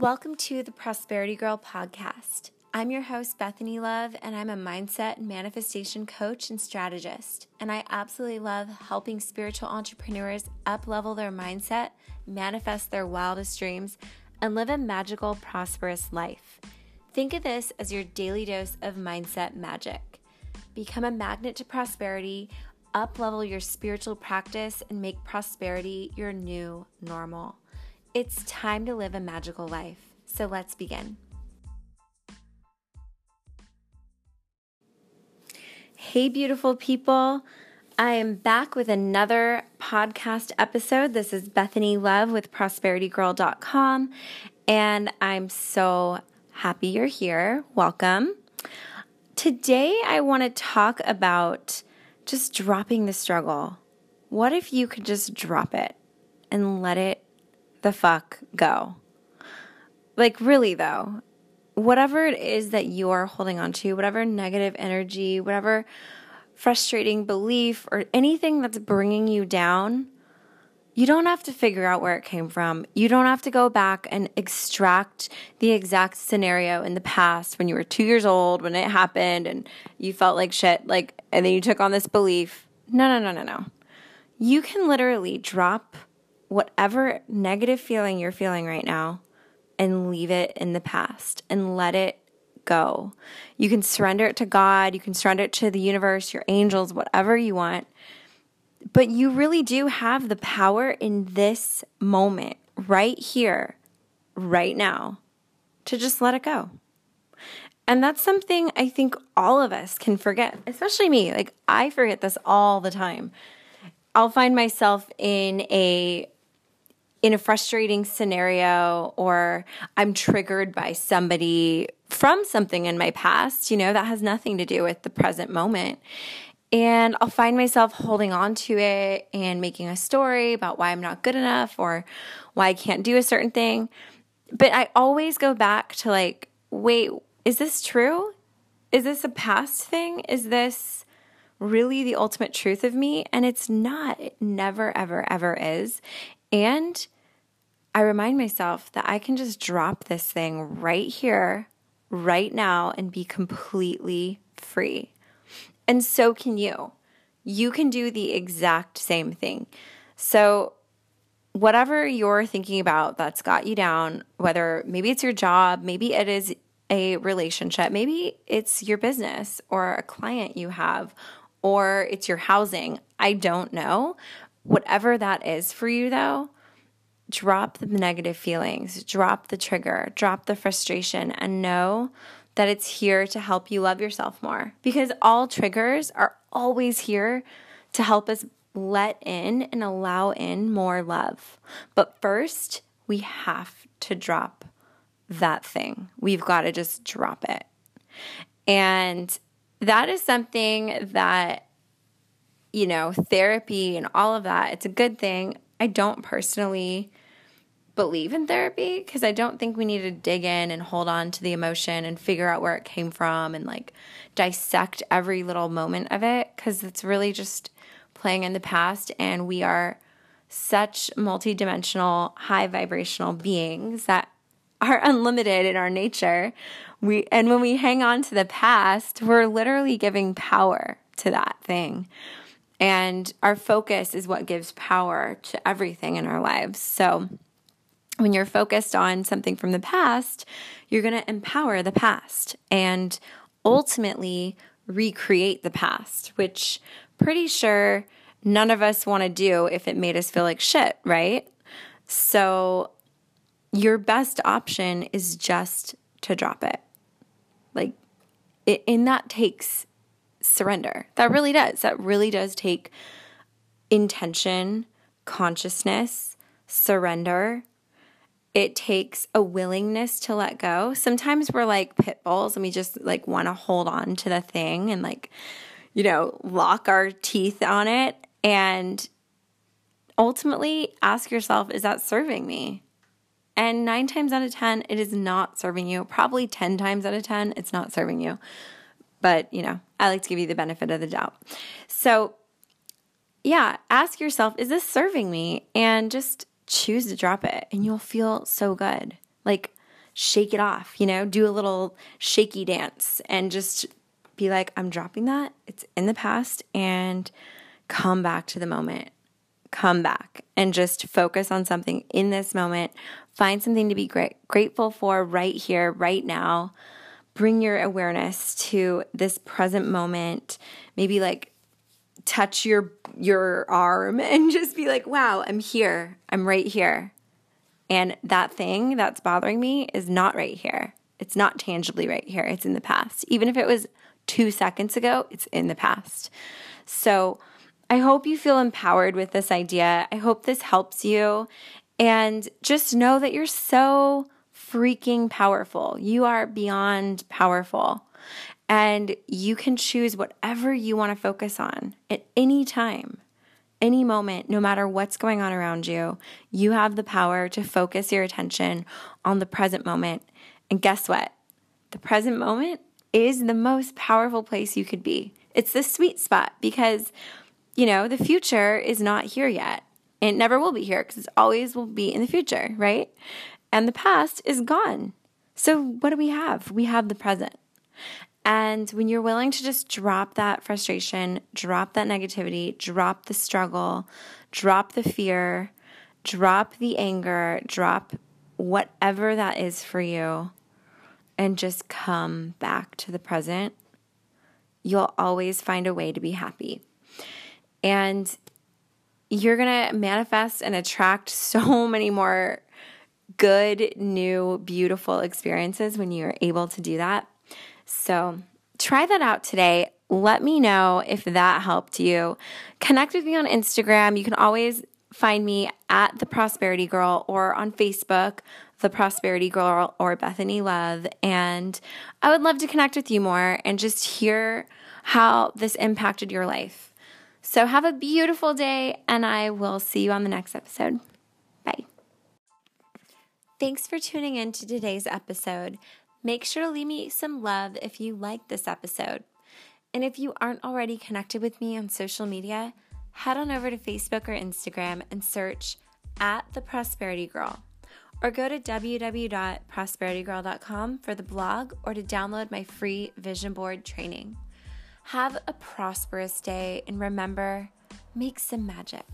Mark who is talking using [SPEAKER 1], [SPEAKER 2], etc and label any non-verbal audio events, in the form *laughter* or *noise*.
[SPEAKER 1] Welcome to the Prosperity Girl podcast. I'm your host, Bethany Love, and I'm a mindset and manifestation coach and strategist. And I absolutely love helping spiritual entrepreneurs up level their mindset, manifest their wildest dreams, and live a magical, prosperous life. Think of this as your daily dose of mindset magic. Become a magnet to prosperity, up level your spiritual practice, and make prosperity your new normal. It's time to live a magical life. So let's begin. Hey, beautiful people. I am back with another podcast episode. This is Bethany Love with prosperitygirl.com, and I'm so happy you're here. Welcome. Today, I want to talk about just dropping the struggle. What if you could just drop it and let it the fuck go. Like, really, though, whatever it is that you are holding on to, whatever negative energy, whatever frustrating belief, or anything that's bringing you down, you don't have to figure out where it came from. You don't have to go back and extract the exact scenario in the past when you were two years old, when it happened, and you felt like shit, like, and then you took on this belief. No, no, no, no, no. You can literally drop whatever negative feeling you're feeling right now and leave it in the past and let it go. You can surrender it to God, you can surrender it to the universe, your angels, whatever you want. But you really do have the power in this moment, right here, right now, to just let it go. And that's something I think all of us can forget, especially me. Like, I forget this all the time. I'll find myself in a in a frustrating scenario or I'm triggered by somebody from something in my past, you know, that has nothing to do with the present moment. And I'll find myself holding on to it and making a story about why I'm not good enough or why I can't do a certain thing. But I always go back to like, wait, is this true? Is this a past thing? Is this really the ultimate truth of me? And it's not. It never, ever, ever is. And I remind myself that I can just drop this thing right here, right now, and be completely free. And so can you. You can do the exact same thing. So, whatever you're thinking about that's got you down, whether maybe it's your job, maybe it is a relationship, maybe it's your business or a client you have, or it's your housing. I don't know. Whatever that is for you, though, drop the negative feelings, drop the trigger, drop the frustration, and know that it's here to help you love yourself more. Because all triggers are always here to help us let in and allow in more love. But first, we have to drop that thing. We've got to just drop it. And that is something that, you know, therapy and all of that, it's a good thing. I don't personally believe in therapy because I don't think we need to dig in and hold on to the emotion and figure out where it came from and like dissect every little moment of it because it's really just playing in the past and we are such multidimensional, high vibrational beings that are unlimited in our nature. We and when we hang on to the past, we're literally giving power to that thing. And our focus is what gives power to everything in our lives. So when you're focused on something from the past, you're going to empower the past and ultimately recreate the past, which pretty sure none of us want to do if it made us feel like shit, right? So your best option is just to drop it. Like it, and that takes surrender. That really does. That really does take intention, consciousness, surrender, it takes a willingness to let go. Sometimes we're like pit bulls and we just like want to hold on to the thing and like, you know, lock our teeth on it. And ultimately ask yourself, is that serving me? And nine times out of 10, it is not serving you. Probably 10 times out of 10, it's not serving you. But, you know, I like to give you the benefit of the doubt. So, yeah, ask yourself, is this serving me? And just choose to drop it and you'll feel so good. Like shake it off, you know, do a little shaky dance and just be like, I'm dropping that. It's in the past and come back to the moment. Come back and just focus on something in this moment. Find something to be great, grateful for right here, right now. Bring your awareness to this present moment. Maybe like touch your your arm *laughs* and just be like, "Wow, I'm here. I'm right here." And that thing that's bothering me is not right here. It's not tangibly right here. It's in the past. Even if it was 2 seconds ago, it's in the past. So, I hope you feel empowered with this idea. I hope this helps you. And just know that you're so freaking powerful. You are beyond powerful. And you can choose whatever you want to focus on at any time, any moment, no matter what's going on around you. You have the power to focus your attention on the present moment. And guess what? The present moment is the most powerful place you could be. It's the sweet spot because you know, the future is not here yet. It never will be here because it always will be in the future, right? And the past is gone. So, what do we have? We have the present. And when you're willing to just drop that frustration, drop that negativity, drop the struggle, drop the fear, drop the anger, drop whatever that is for you, and just come back to the present, you'll always find a way to be happy. And you're going to manifest and attract *laughs* so many more good, new, beautiful experiences when you're able to do that. So try that out today. Let me know if that helped you. Connect with me on Instagram. You can always find me at The Prosperity Girl or on Facebook, The Prosperity Girl or Bethany Love. And I would love to connect with you more and just hear how this impacted your life. So have a beautiful day, and I will see you on the next episode. Thanks for tuning in to today's episode. Make sure to leave me some love if you like this episode. And if you aren't already connected with me on social media, head on over to Facebook or Instagram and search at The Prosperity Girl. Or go to www.prosperitygirl.com for the blog or to download my free vision board training. Have a prosperous day and remember, make some magic.